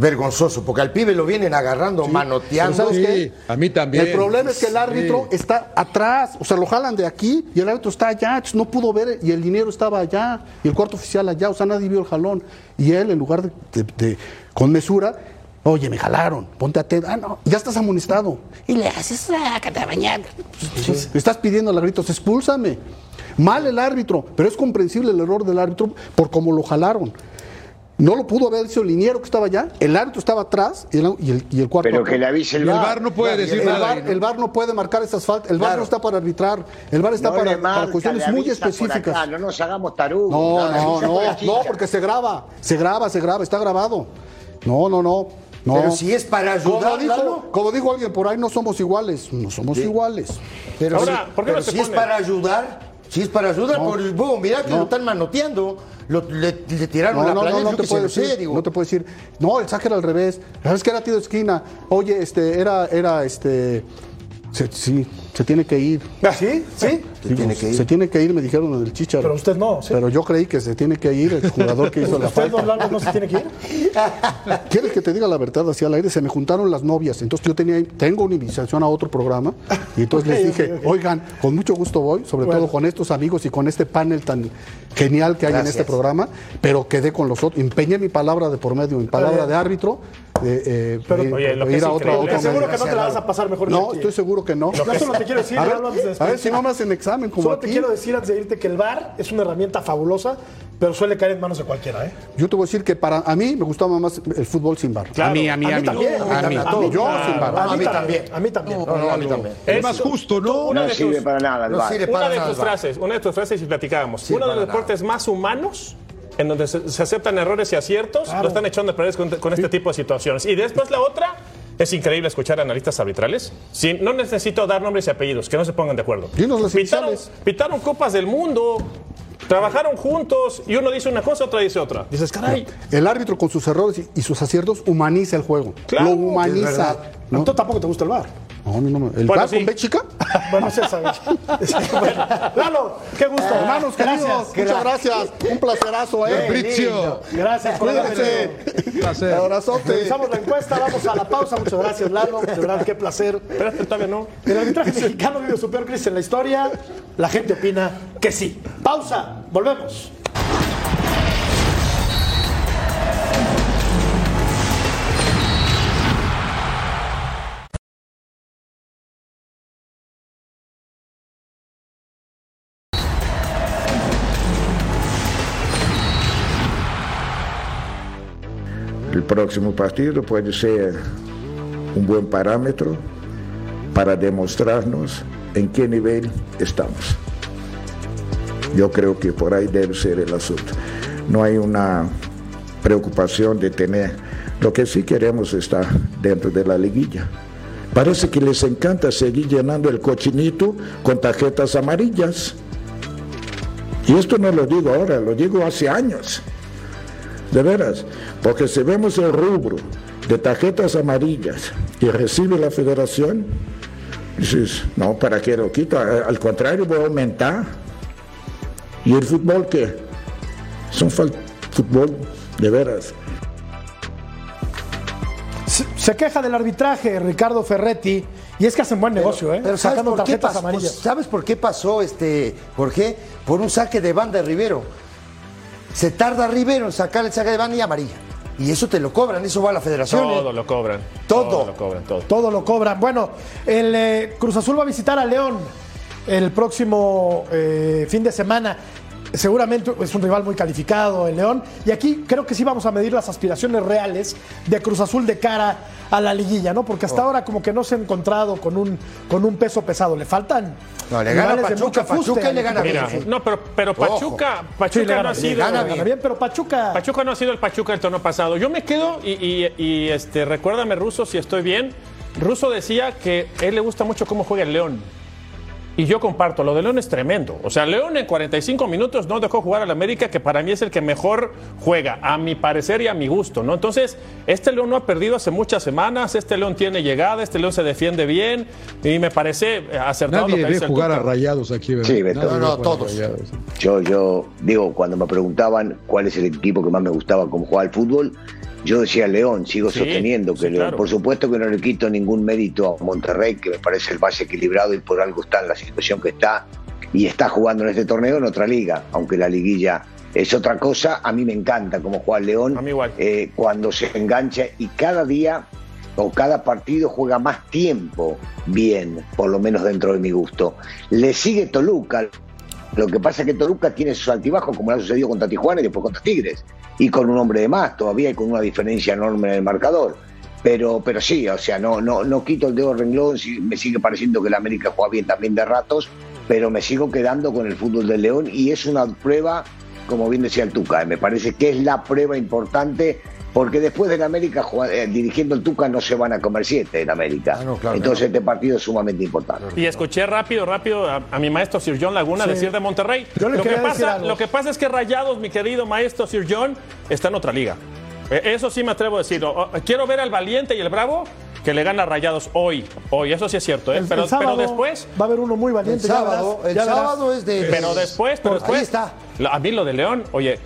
Vergonzoso, porque al pibe lo vienen agarrando, manoteando. ¿sabes Sí, qué? a mí también. El problema es que el árbitro Sí. está atrás, o sea, lo jalan de aquí y el árbitro está allá, no pudo ver y el dinero estaba allá y el cuarto oficial allá, o sea, nadie vio el jalón. Y él, en lugar de, de- de- con mesura, oye, me jalaron, ponte atento, ah, no, ya estás amonestado. Y le haces, sácate a bañar. Pues, Estás pidiendo a gritos, expúlsame. Mal el árbitro, pero es comprensible el error del árbitro por cómo lo jalaron. No lo pudo haber el liniero que estaba allá, el árbitro estaba atrás y el, y el, y el cuarto. Pero que le avise el el VAR. VAR no puede Claro, decir El nada. VAR, ahí, ¿no? el VAR no puede marcar esas faltas. El VAR Claro. no está para arbitrar. El VAR está No para, cuestiones muy específicas. no nos hagamos tarugos. No, no, por no, no, porque se graba. Se graba, se graba, está grabado. No, no, no. no. Pero si es para como ayudar, dijo, como dijo alguien por ahí, no somos iguales. No somos iguales. Pero, Ahora, si, ¿por qué no pero si es para ayudar, si es para ayudar, No. por, boom, mira que No. lo están manoteando, lo- le, le tiraron No, la no, no, no te puedo sé, decir, digo. no te puedo decir, no, el saque era al revés. ¿Sabes que era tiro de esquina? Oye, este, era, era, este, se- sí, se tiene que ir. ¿Sí? ¿Sí? Se tiene que ir. Se tiene que ir, me dijeron en el chicharo. Pero usted no, ¿sí? Pero yo creí que se tiene que ir el jugador que hizo la ¿Usted, falta. don Lalo, no se tiene que ir? ¿Quieres que te diga la verdad así al aire? Se me juntaron las novias. Entonces yo tenía, tengo una invitación a otro programa. Y entonces les Ok, dije, oigan, con mucho gusto voy, sobre Bueno. todo con estos amigos y con este panel tan genial que hay en este programa. Pero quedé con los otros. Empeñé mi palabra de por medio, mi palabra de árbitro. De, eh, Pero- de- Oye, lo que ir es a otro, a increíble- otro Te aseguro medio. que no te la vas a pasar mejor que No, estoy seguro que no. Yo solo te quiero decir, a, ver, a ver si no me hacen examen como Solo aquí. te quiero decir antes de irte que el VAR es una herramienta fabulosa, pero suele caer en manos de cualquiera, ¿eh? Yo te voy a decir que para a mí me gustaba más el fútbol sin bar. Claro. A mí, a mí, A a mí mí. también, A mí. a mí Yo también. sin bar. A mí también. A mí también. A mí también. Es más justo, ¿no? Una No de sirve tus- para nada el No VAR. sirve Una para de nada. tus VAR. frases, una de tus frases y platicábamos. Uno de los deportes más humanos en donde se, se aceptan errores y aciertos, lo están echando a perder con, con este tipo de situaciones. Y después la otra, es increíble escuchar a analistas arbitrales. Sí, no necesito dar nombres y apellidos, que no se pongan de acuerdo. Dinos las Pitaron, pitaron copas del mundo, trabajaron juntos y uno dice una cosa, otra dice otra. Dices, caray, El árbitro con sus errores y, y sus aciertos humaniza el juego. Claro, lo humaniza. ¿no? Entonces tampoco te gusta el VAR. No, ¿El Bueno, sí. con B chica? Bueno, sí, sabes. Bueno, Lalo, qué gusto. Hermanos queridos, muchas gracias. Un placerazo, ¿eh? Fabrizio, Gracias Cuídense. placer. Abrazote. Revisamos la encuesta, vamos a la pausa. Muchas gracias, Lalo. De verdad, qué placer. espérate, todavía no. El arbitraje mexicano vive su peor crisis en la historia. La gente opina que sí. Pausa, volvemos. Próximo partido puede ser un buen parámetro para demostrarnos en qué nivel estamos. Yo creo que por ahí debe ser el asunto. No hay una preocupación de tener. Lo que sí queremos estar dentro de la liguilla. Parece que les encanta seguir llenando el cochinito con tarjetas amarillas. Y esto no lo digo ahora, lo digo hace años. De veras, porque si vemos el rubro de tarjetas amarillas que recibe la federación, dices, no, ¿para qué lo quito? Al contrario, voy a aumentar. ¿Y el fútbol qué? Son fútbol, de veras. Se, se queja del arbitraje Ricardo Ferretti y es que hacen buen negocio, ¿eh? Pero ¿sabes Sacando por, qué tarjetas pasó, amarillas. ¿Sabes por qué pasó este Jorge? Por un saque de banda de Rivero. Se tarda Rivero en sacar el saque de banda y amarilla. Y eso te lo cobran, eso va a la federación. ¿eh? Todo lo cobran. Todo. lo cobran, todo. Todo lo cobran. Bueno, el eh, Cruz Azul va a visitar a León el próximo eh, fin de semana. Seguramente es un rival muy calificado, el León. Y aquí creo que sí vamos a medir las aspiraciones reales de Cruz Azul de cara a la liguilla, ¿no? Porque Oh. hasta ahora como que no se ha encontrado con un, con un peso pesado. Le faltan. No, le gana Pachuca, Pachuca le gana. Mira, bien, no, pero, pero. Pachuca, Sí, Pachuca no gana, ha le sido. gana bien. bien, pero Pachuca. Pachuca no ha sido el Pachuca del torneo pasado. Yo me quedo y, y- y, este, recuérdame, Russo, si estoy bien. Russo decía que a él le gusta mucho cómo juega el León. Y yo comparto, lo de León es tremendo. O sea, León en 45 minutos no dejó jugar al América, que para mí es el que mejor juega, a mi parecer y a mi gusto, ¿no? Entonces, este León no ha perdido hace muchas semanas, este León tiene llegada, este León se defiende bien y me parece acertado Nadie lo que ve dice el jugar a rayados aquí, ¿verdad? Sí, Beto. No, no, a todos. Rayados. Yo, yo digo, cuando me preguntaban cuál es el equipo que más me gustaba como jugar al fútbol, yo decía León, sigo Sí, sosteniendo que sí, León. claro. Por supuesto que no le quito ningún mérito a Monterrey, que me parece el más equilibrado y por algo está en la situación que está y está jugando en este torneo en otra liga, aunque la liguilla es otra cosa. A mí me encanta cómo juega León A mí igual. eh, cuando se engancha y cada día o cada partido juega más tiempo bien, por lo menos dentro de mi gusto. Le sigue Toluca. Lo que pasa es que Toluca tiene sus altibajos, como le ha sucedido contra Tijuana y después contra Tigres, y con un hombre de más todavía y con una diferencia enorme en el marcador. Pero, pero sí, o sea, no, no, no quito el dedo renglón, sí, me sigue pareciendo que el América juega bien también de ratos, pero me sigo quedando con el fútbol del León y es una prueba, como bien decía el Tuca, eh, me parece que es la prueba importante porque después del América eh, dirigiendo el Tuca no se van a comer siete en América. Ah, no, claro que Entonces este partido es sumamente importante. Y escuché rápido, rápido a, a mi maestro Sir John Laguna Sí. decir de Monterrey. Lo, que pasa, algo. lo que pasa es que Rayados, mi querido maestro Sir John, está en otra liga. Eh, Eso sí me atrevo a decir. O- o- Quiero ver al valiente y el bravo que le gana a Rayados hoy. Hoy, eso sí es cierto. ¿eh? El- pero, el sábado pero después. Va a haber uno muy El valiente. ya sábado, verás, el ya sábado es de. Pero después, pero Ahí después. está. A mí lo de León, oye,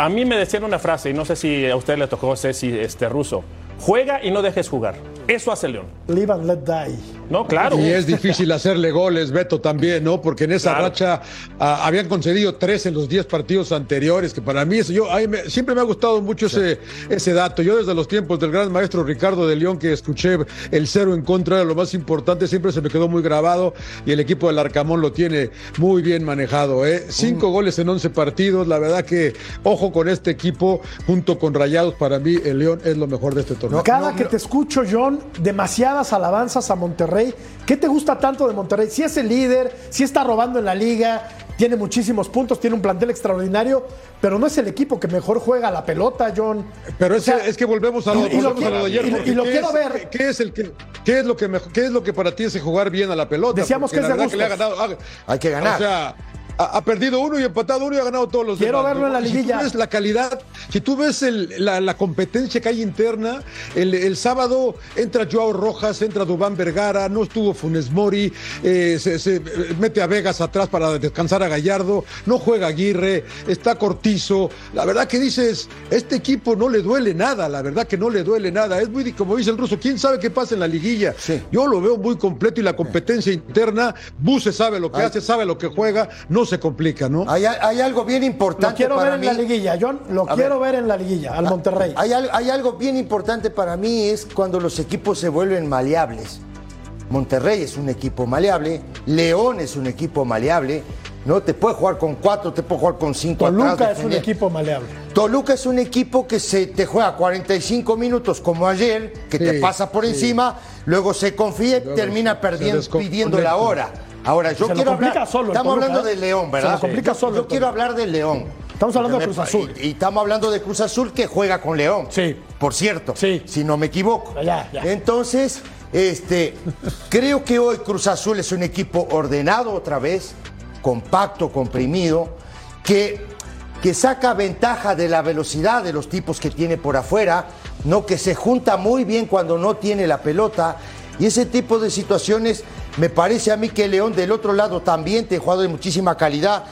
a mí me decían una frase, y no sé si a usted le tocó, Ceci, este ruso. Juega y no dejes jugar. Eso hace León. Live and let die. No, claro. Y es difícil hacerle goles, Beto, también, ¿no? Porque en esa Claro. racha ah, habían concedido tres en los diez partidos anteriores, que para mí eso, yo, me- siempre me ha gustado mucho ese, ese dato. Yo desde los tiempos del gran maestro Ricardo de León, que escuché el cero en contra, era lo más importante, siempre se me quedó muy grabado y el equipo del Arcamón lo tiene muy bien manejado, ¿eh? Cinco goles en once partidos, la verdad que, ojo con este equipo, junto con Rayados, para mí el León es lo mejor de este torneo. Cada que te escucho, John, demasiadas alabanzas a Monterrey. ¿Qué te gusta tanto de Monterrey? Si es el líder, si está robando en la liga, tiene muchísimos puntos, tiene un plantel extraordinario, pero no es el equipo que mejor juega a la pelota, John. Pero es, sea, que, es que volvemos a lo, y- y lo volvemos a lo de ayer. quiero- y- lo ¿qué quiero es- ver. ¿Qué es el que qué es lo que mejor, qué es lo que para ti es jugar bien a la pelota? Decíamos Porque que es la de verdad le ha ganado. ha- Hay que ganar. O sea, ha, ha perdido uno y empatado uno y ha ganado todos los Quiero demás, verlo en la Y Si liguilla. tú ves la calidad, si tú ves el- la, la competencia que hay interna, el, el sábado entra Joao Rojas, entra Dubán Vergara, no estuvo Funes Mori, eh, se, se mete a Vegas atrás para descansar a Gallardo, no juega Aguirre, está Cortizo. La verdad que dices, este equipo no le duele nada, la verdad que no le duele nada. Es muy, como dice el ruso, ¿quién sabe qué pasa en la liguilla? Sí. Yo lo veo muy completo y la competencia interna, Buse sabe lo que Ay. hace, sabe lo que juega, no se complica, ¿no? Hay, hay algo bien Lo importante quiero para ver en mí. la liguilla, John. Lo A quiero ver. ver en la liguilla, al Monterrey. Hay, hay algo bien importante para mí es cuando los equipos se vuelven maleables. Monterrey es un equipo maleable, León es un equipo maleable, ¿no? Te puede jugar con cuatro, te puede jugar con cinco Toluca atrás, es un equipo maleable. Toluca es un equipo que se te juega 45 minutos como ayer, que te pasa por sí. encima, luego se confía y Luego termina perdiendo, pidiendo la hora. Ahora, yo Se quiero hablar. solo estamos Toluca, hablando ¿eh? de León, Se ¿verdad? lo complica Yo- solo Yo, quiero hablar del León. Estamos hablando de Cruz Azul. Y, y estamos hablando de Cruz Azul que juega con León. Sí. Por cierto. Sí. Si no me equivoco. Ya, ya. Entonces, este, creo que hoy Cruz Azul es un equipo ordenado otra vez, compacto, comprimido, que, que saca ventaja de la velocidad de los tipos que tiene por afuera, no que se junta muy bien cuando no tiene la pelota. Y ese tipo de situaciones, me parece a mí que León del otro lado también te jugador de muchísima calidad.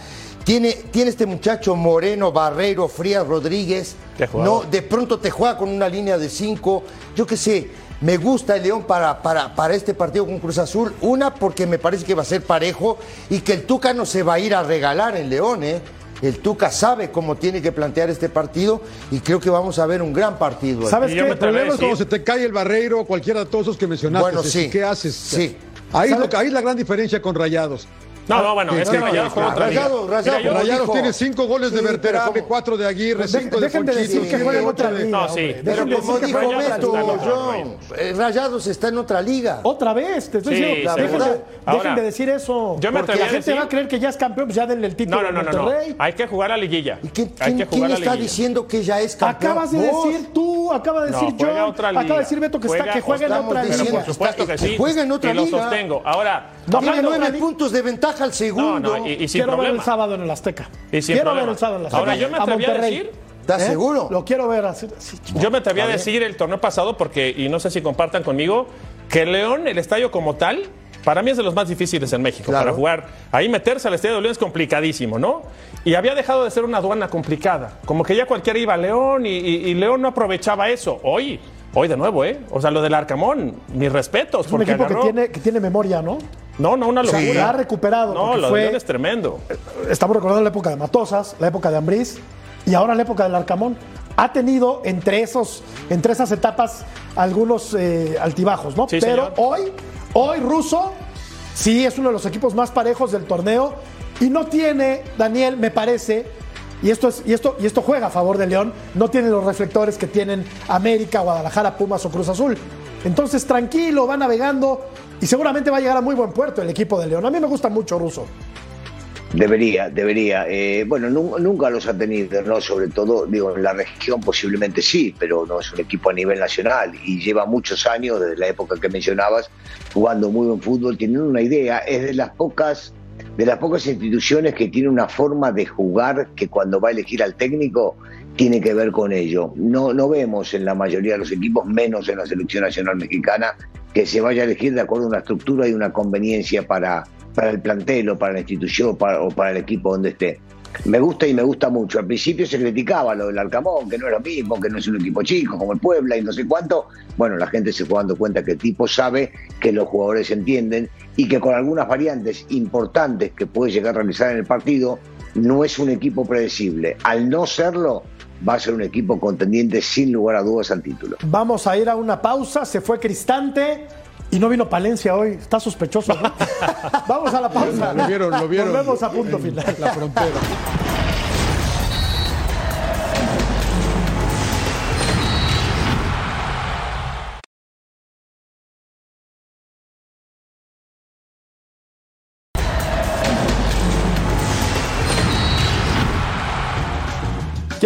Tiene, tiene este muchacho Moreno, Barreiro, Frías, Rodríguez. No, de pronto te juega con una línea de cinco. Yo qué sé, me gusta el León para, para, para este partido con Cruz Azul. Una, porque me parece que va a ser parejo y que el Tuca no se va a ir a regalar en León, ¿eh? El Tuca sabe cómo tiene que plantear este partido y creo que vamos a ver un gran partido. ¿Sabes qué? me El problema es cuando se te cae el barreiro, cualquiera de todos esos que mencionaste. Bueno, sí. ¿Qué haces? Sí. Ahí, lo ahí es la gran diferencia con Rayados. No, no, bueno, es que Rayados juega otra liga. Rayados, Rayados, yo- tiene cinco goles de como- cuatro de Aguirre, cinco de dejen de decir Ponchito, que juega otra liga. No, sí. Pero Dejen de como decir dijo Beto, liga. John, eh, Rayados está en otra liga. Otra vez, te estoy diciendo. Dejen, de, dejen Ahora, de decir eso. yo me porque atreví la a gente decir- va a creer que ya es campeón, pues ya denle el título No, no, no, a no. Hay que jugar a liguilla. ¿Y quién, Hay quién- que quién jugar a está diciendo que ya es campeón? Acabas de decir tú, acaba de decir otra acaba liga. de decir Beto que, está, Juega- que juega en otra liga. por supuesto que sí. juega en otra y lo liga. sostengo. Ahora, Tiene nueve puntos de ventaja al segundo. No, no, y, y sin quiero ver el sábado en el Azteca. Y quiero problema. ver el sábado en el Azteca. Ahora, yo me atreví a Monterrey. decir- ¿Estás seguro? Lo quiero ver así. sí, Yo me atreví a decir el torneo pasado porque, y no sé si compartan conmigo, que León, el estadio como tal, para mí es de los más difíciles en México. Claro. Para jugar, ahí meterse al estadio de León es complicadísimo, ¿no? Y había dejado de ser una aduana complicada. Como que ya cualquiera iba a León y, y- y León no aprovechaba eso. Hoy, hoy de nuevo, ¿eh? O sea, lo del Arcamón, mis respetos. Es un porque equipo que tiene, que tiene memoria, ¿no? No, no, una locura. La ha recuperado. No, lo fue- de León es tremendo. Estamos recordando la época de Matosas, la época de Ambriz y ahora la época del Arcamón. Ha tenido entre, esos, entre esas etapas algunos eh, altibajos, ¿no? Sí, Pero señor. hoy, hoy Russo sí es uno de los equipos más parejos del torneo y no tiene, Daniel, me parece, y esto, es, y, esto, y esto juega a favor de León, no tiene los reflectores que tienen América, Guadalajara, Pumas o Cruz Azul. Entonces, tranquilo, va navegando y seguramente va a llegar a muy buen puerto el equipo de León. A mí me gusta mucho Russo. Debería, debería. Eh, bueno, nu- nunca los ha tenido, ¿no? Sobre todo, digo, en la región posiblemente sí, pero no es un equipo a nivel nacional y lleva muchos años, desde la época que mencionabas, jugando muy buen fútbol, tienen una idea, es de las pocas de las pocas instituciones que tiene una forma de jugar que cuando va a elegir al técnico tiene que ver con ello. No, no vemos en la mayoría de los equipos, menos en la selección nacional mexicana, que se vaya a elegir de acuerdo a una estructura y una conveniencia para, para el plantel o para la institución para- o para el equipo donde esté. Me gusta y me gusta mucho. Al principio se criticaba lo del Arcamón, que no es lo mismo, que no es un equipo chico como el Puebla y no sé cuánto. Bueno, la gente se fue dando cuenta que el tipo sabe que los jugadores entienden y que con algunas variantes importantes que puede llegar a realizar en el partido, no es un equipo predecible. Al no serlo, va a ser un equipo contendiente sin lugar a dudas al título. Vamos a ir a una pausa. Se fue Cristante y no vino Palencia hoy. Está sospechoso. ¿no? Vamos a la pausa. Lo vieron, lo vieron. Volvemos a punto en final. La frontera.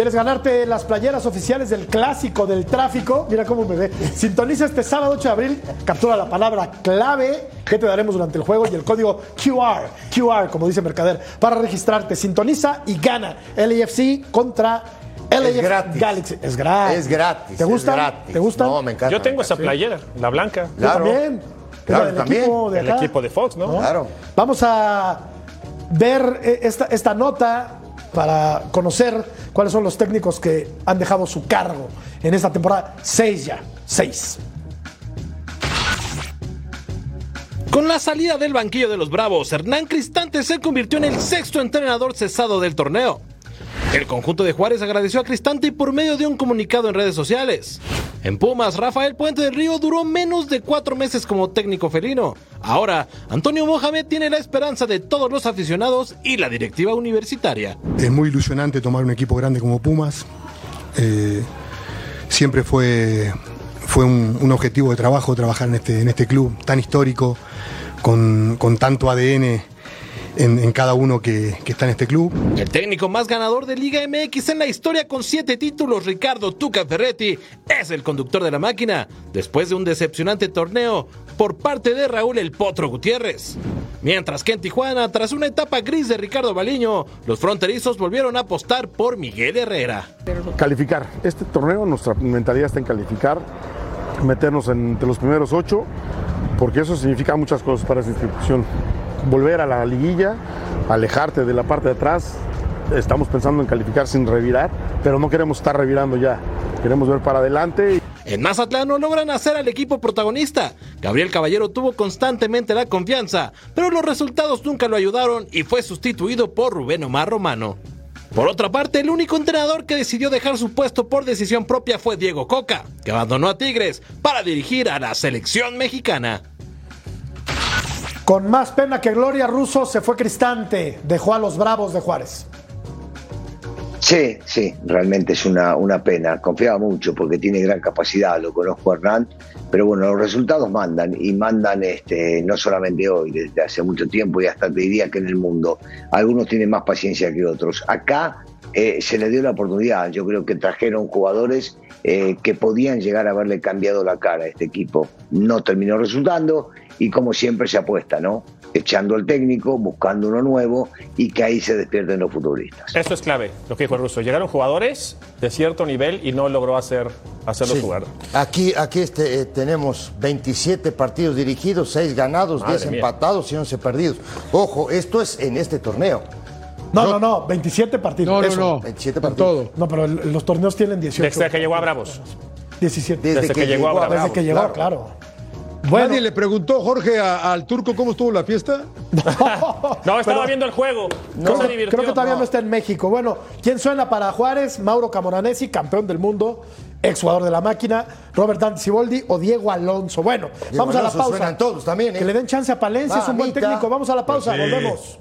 ¿Quieres ganarte las playeras oficiales del clásico del tráfico? Mira cómo me ve. Sintoniza este sábado 8 de abril, captura la palabra clave que te daremos durante el juego y el código QR, QR, como dice Mercader, para registrarte. Sintoniza y gana LAFC contra LAFC gratis. Galaxy. Es gratis. Es gratis. ¿Te es gusta? gratis. ¿Te gusta? No, me encanta. Yo tengo esa playera, la blanca. Yo Claro. también. Es Claro, la del también. equipo de El equipo de Fox, ¿no? Claro. Vamos a ver eh, esta, esta nota para conocer cuáles son los técnicos que han dejado su cargo en esta temporada. Seis ya, seis. Con la salida del banquillo de los Bravos, Hernán Cristante se convirtió en el sexto entrenador cesado del torneo. El conjunto de Juárez agradeció a Cristante por medio de un comunicado en redes sociales. En Pumas, Rafael Puente del Río duró menos de cuatro meses como técnico felino. Ahora, Antonio Mohamed tiene la esperanza de todos los aficionados y la directiva universitaria. Es muy ilusionante tomar un equipo grande como Pumas. Eh, siempre fue, fue un, un objetivo de trabajo trabajar en este, en este club tan histórico, con, con tanto ADN en, en cada uno que, que está en este club. El técnico más ganador de Liga MX en la historia con siete títulos, Ricardo Tuca Ferretti, es el conductor de la máquina, después de un decepcionante torneo por parte de Raúl El Potro Gutiérrez. Mientras que en Tijuana, tras una etapa gris de Ricardo Baliño, los fronterizos volvieron a apostar por Miguel Herrera. Calificar. Este torneo, nuestra mentalidad está en calificar, meternos entre los primeros ocho, porque eso significa muchas cosas para esta institución. Volver a la liguilla, alejarte de la parte de atrás. Estamos pensando en calificar sin revirar, pero no queremos estar revirando ya. Queremos ver para adelante. En Mazatlán logran hacer al equipo protagonista. Gabriel Caballero tuvo constantemente la confianza, pero los resultados nunca lo ayudaron y fue sustituido por Rubén Omar Romano. Por otra parte, el único entrenador que decidió dejar su puesto por decisión propia fue Diego Coca, que abandonó a Tigres para dirigir a la selección mexicana. Con más pena que gloria, Russo se fue Cristante, dejó a los Bravos de Juárez. Sí, sí, realmente es una, una pena. Confiaba mucho porque tiene gran capacidad, lo conozco Hernán, pero bueno, los resultados mandan y mandan este, no solamente hoy, desde hace mucho tiempo y hasta te diría que en el mundo. Algunos tienen más paciencia que otros. Acá eh, se le dio la oportunidad, yo creo que trajeron jugadores eh, que podían llegar a haberle cambiado la cara a este equipo. No terminó resultando y como siempre se apuesta, ¿no? echando al técnico, buscando uno nuevo y que ahí se despierten los futbolistas. Esto es clave, lo que dijo el ruso. Llegaron jugadores de cierto nivel y no logró hacer, hacerlos Sí. jugar. Aquí, aquí este, eh, tenemos 27 partidos dirigidos, 6 ganados, Madre 10 mía. empatados y 11 perdidos. Ojo, esto es en este torneo. No, no, no, 27 partidos. No, no, Eso. no. 27 En partidos. todo. No, pero los torneos tienen 18. Desde que llegó a Bravos. 17. Desde que llegó a Bravos. Desde que llegó, claro. claro. Bueno, Nadie le preguntó, Jorge, a- al turco cómo estuvo la fiesta. No, estaba Pero- viendo el juego. No, creo, se que- divirtió. creo que todavía no. está en México. Bueno, ¿quién suena para Juárez? Mauro Camoranesi, campeón del mundo, exjugador de la máquina, Robert Dante Siboldi o Diego Alonso. Bueno, Diego vamos a la pausa. suenan todos también, ¿eh? Que le den chance a Palencia, es un buen técnico. Vamos a la pausa, Pues sí. volvemos.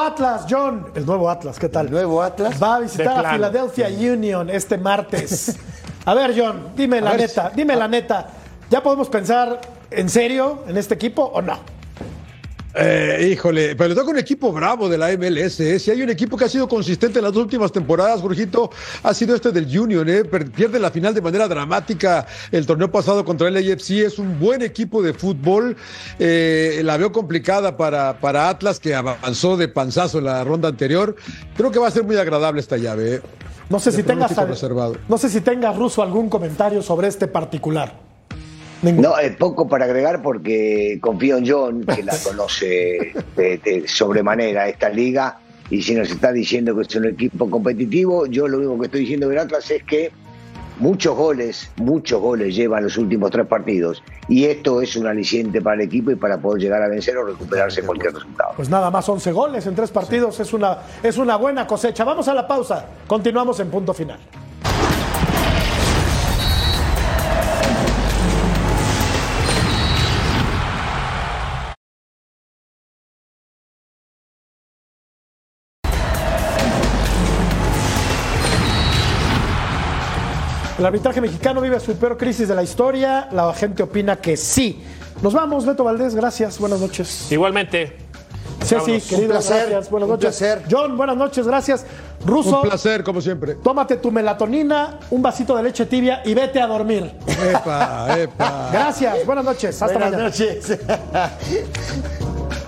Nuevo Atlas, John. El nuevo Atlas, ¿qué tal? El nuevo Atlas. Va a visitar a. Philadelphia Union este martes. A ver, John, dime la ver neta, dime la neta. ¿Ya podemos pensar en serio en este equipo o no? Eh, híjole, pero le toca un equipo bravo de la MLS. ¿eh? Si hay un equipo que ha sido consistente en las dos últimas temporadas, Jorgito, ha sido este del Union. ¿eh? Pierde la final de manera dramática el torneo pasado contra el AFC. Es un buen equipo de fútbol. Eh, la veo complicada para, para Atlas, que avanzó de panzazo en la ronda anterior. Creo que va a ser muy agradable esta llave. ¿eh? No sé De si tengas reservado. no sé si tengas ruso algún comentario sobre este particular. No, es poco para agregar porque confío en John, que la conoce de, de sobremanera esta liga, y si nos está diciendo que es un equipo competitivo, yo lo único que estoy diciendo del Atlas es que muchos goles, muchos goles llevan los últimos tres partidos, y esto es un aliciente para el equipo y para poder llegar a vencer o recuperarse cualquier resultado. Pues nada más 11 goles en tres partidos es una, es una buena cosecha. Vamos a la pausa. Continuamos en punto final. El arbitraje mexicano vive su peor crisis de la historia. La gente opina que sí. Nos vamos, Beto Valdés. Gracias. Buenas noches. Igualmente. Ceci, Vámonos. querido, Un placer, gracias. Buenas un noches. placer. John, buenas noches, gracias. Ruso, Un placer, como siempre. tómate tu melatonina, un vasito de leche tibia y vete a dormir. Epa, epa. Gracias, buenas noches. Hasta Buenas mañana. noches.